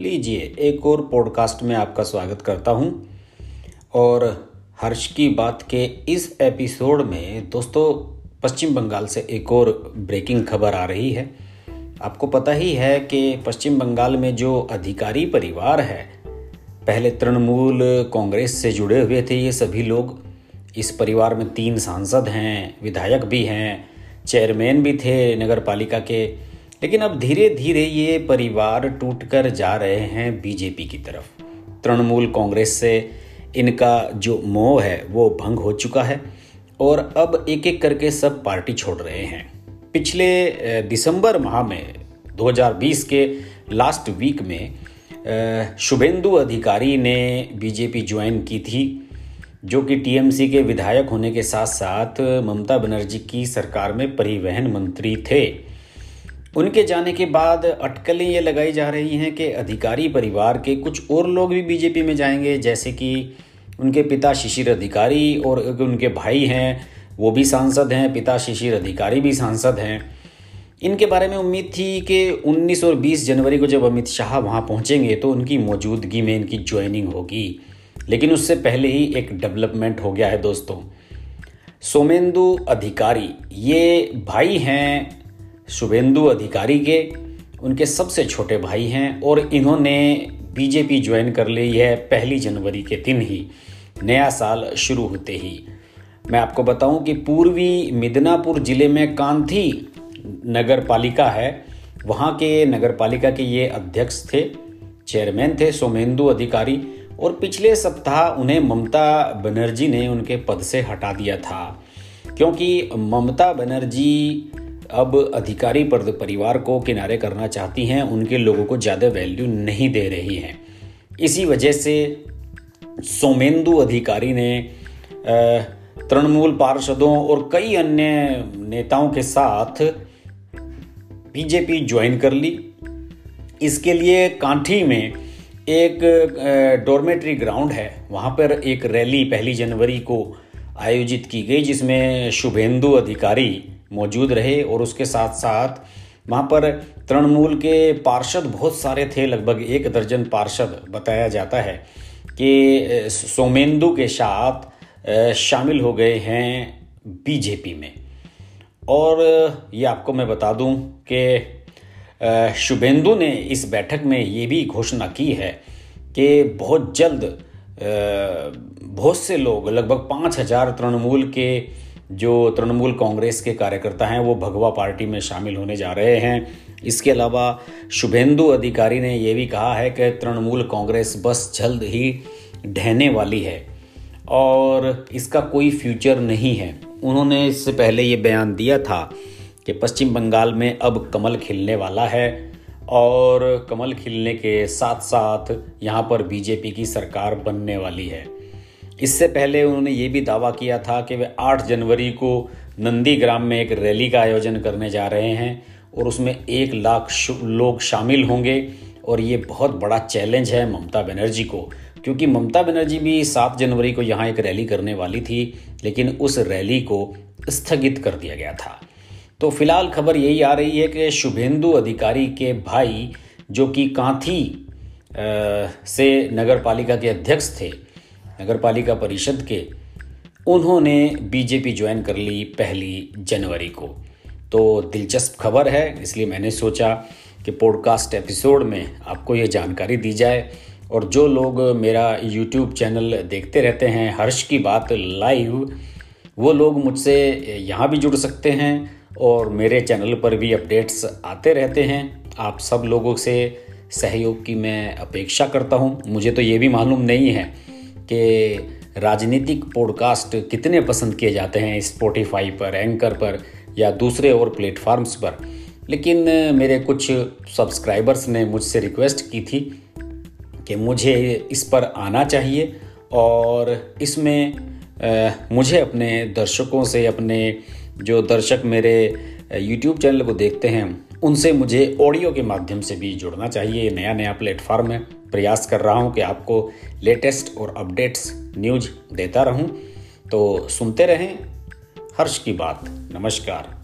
लीजिए। एक और पॉडकास्ट में आपका स्वागत करता हूँ। और हर्ष की बात के इस एपिसोड में दोस्तों, पश्चिम बंगाल से एक और ब्रेकिंग खबर आ रही है। आपको पता ही है कि पश्चिम बंगाल में जो अधिकारी परिवार है, पहले तृणमूल कांग्रेस से जुड़े हुए थे ये सभी लोग। इस परिवार में तीन सांसद हैं, विधायक भी हैं चेयरमैन भी थे नगर पालिका के लेकिन अब धीरे धीरे ये परिवार टूटकर जा रहे हैं बीजेपी की तरफ़। तृणमूल कांग्रेस से इनका जो मोह है, वो भंग हो चुका है और अब एक एक करके सब पार्टी छोड़ रहे हैं। पिछले दिसंबर माह में 2020 के लास्ट वीक में शुभेंदु अधिकारी ने बीजेपी ज्वाइन की थी, जो कि टीएमसी के विधायक होने के साथ साथ ममता बनर्जी की सरकार में परिवहन मंत्री थे। उनके जाने के बाद अटकलें ये लगाई जा रही हैं कि अधिकारी परिवार के कुछ और लोग भी बीजेपी में जाएँगे, जैसे कि उनके पिता शिशिर अधिकारी और उनके भाई हैं, वो भी सांसद हैं, पिता शिशिर अधिकारी भी सांसद हैं। इनके बारे में उम्मीद थी कि 19 और 20 जनवरी को जब अमित शाह वहाँ पहुँचेंगे तो उनकी मौजूदगी में इनकी ज्वाइनिंग होगी। लेकिन उससे पहले ही एक डेवलपमेंट हो गया है दोस्तों। सोमेंदु अधिकारी, ये भाई हैं शुभेंदु अधिकारी के उनके सबसे छोटे भाई हैं और इन्होंने बीजेपी ज्वाइन कर ली है पहली जनवरी के दिन ही। नया साल शुरू होते ही। मैं आपको बताऊँ कि पूर्वी मिदनापुर ज़िले में कांथी नगर पालिका है। वहाँ के नगर पालिका के ये अध्यक्ष थे, चेयरमैन थे सोमेंदु अधिकारी और पिछले सप्ताह उन्हें ममता बनर्जी ने उनके पद से हटा दिया था। क्योंकि ममता बनर्जी अब अधिकारी पर परिवार को किनारे करना चाहती हैं, उनके लोगों को ज़्यादा वैल्यू नहीं दे रही हैं। इसी वजह से सोमेंदु अधिकारी ने तृणमूल पार्षदों और कई अन्य नेताओं के साथ बीजेपी ज्वाइन कर ली। इसके लिए कांठी में एक डोरमेट्री ग्राउंड है। वहाँ पर एक रैली पहली जनवरी को आयोजित की गई, जिसमें शुभेंदु अधिकारी मौजूद रहे और उसके साथ साथ वहाँ पर तृणमूल के पार्षद बहुत सारे थे, लगभग एक दर्जन पार्षद, बताया जाता है कि सोमेंदु के साथ शामिल हो गए हैं बीजेपी में। और ये आपको मैं बता दूँ कि शुभेंदु ने इस बैठक में ये भी घोषणा की है कि बहुत जल्द बहुत से लोग, लगभग पाँच हज़ार तृणमूल के जो तृणमूल कांग्रेस के कार्यकर्ता हैं, वो भगवा पार्टी में शामिल होने जा रहे हैं। इसके अलावा शुभेंदु अधिकारी ने यह भी कहा है कि तृणमूल कांग्रेस बस जल्द ही ढहने वाली है और इसका कोई फ्यूचर नहीं है। उन्होंने इससे पहले ये बयान दिया था कि पश्चिम बंगाल में अब कमल खिलने वाला है और कमल खिलने के साथ साथ यहाँ पर बीजेपी की सरकार बनने वाली है। इससे पहले उन्होंने ये भी दावा किया था कि वे 8 जनवरी को नंदीग्राम में एक रैली का आयोजन करने जा रहे हैं और उसमें एक लाख लोग शामिल होंगे और ये बहुत बड़ा चैलेंज है ममता बनर्जी को, क्योंकि ममता बनर्जी भी सात जनवरी को यहाँ एक रैली करने वाली थी, लेकिन उस रैली को स्थगित कर दिया गया था। तो फ़िलहाल खबर यही आ रही है कि शुभेंदु अधिकारी के भाई, जो कि कांथी से नगर पालिका के अध्यक्ष थे नगर पालिका परिषद के, उन्होंने बीजेपी ज्वाइन कर ली पहली जनवरी को। तो दिलचस्प खबर है, इसलिए मैंने सोचा कि पॉडकास्ट एपिसोड में आपको ये जानकारी दी जाए। और जो लोग मेरा यूट्यूब चैनल देखते रहते हैं, हर्ष की बात लाइव वो लोग मुझसे यहाँ भी जुड़ सकते हैं और मेरे चैनल पर भी अपडेट्स आते रहते हैं। आप सब लोगों से सहयोग की मैं अपेक्षा करता हूँ। मुझे तो ये भी मालूम नहीं है कि राजनीतिक पॉडकास्ट कितने पसंद किए जाते हैं स्पॉटिफाई पर एंकर पर या दूसरे और प्लेटफॉर्म्स पर? लेकिन मेरे कुछ सब्सक्राइबर्स ने मुझसे रिक्वेस्ट की थी कि मुझे इस पर आना चाहिए और इसमें मुझे अपने दर्शकों से, अपने जो दर्शक मेरे यूट्यूब चैनल को देखते हैं, उनसे मुझे ऑडियो के माध्यम से भी जुड़ना चाहिए। नया नया प्लेटफॉर्म है। प्रयास कर रहा हूँ कि आपको लेटेस्ट और अपडेट्स न्यूज़ देता रहूँ। तो सुनते रहें। हर्ष की बात। नमस्कार।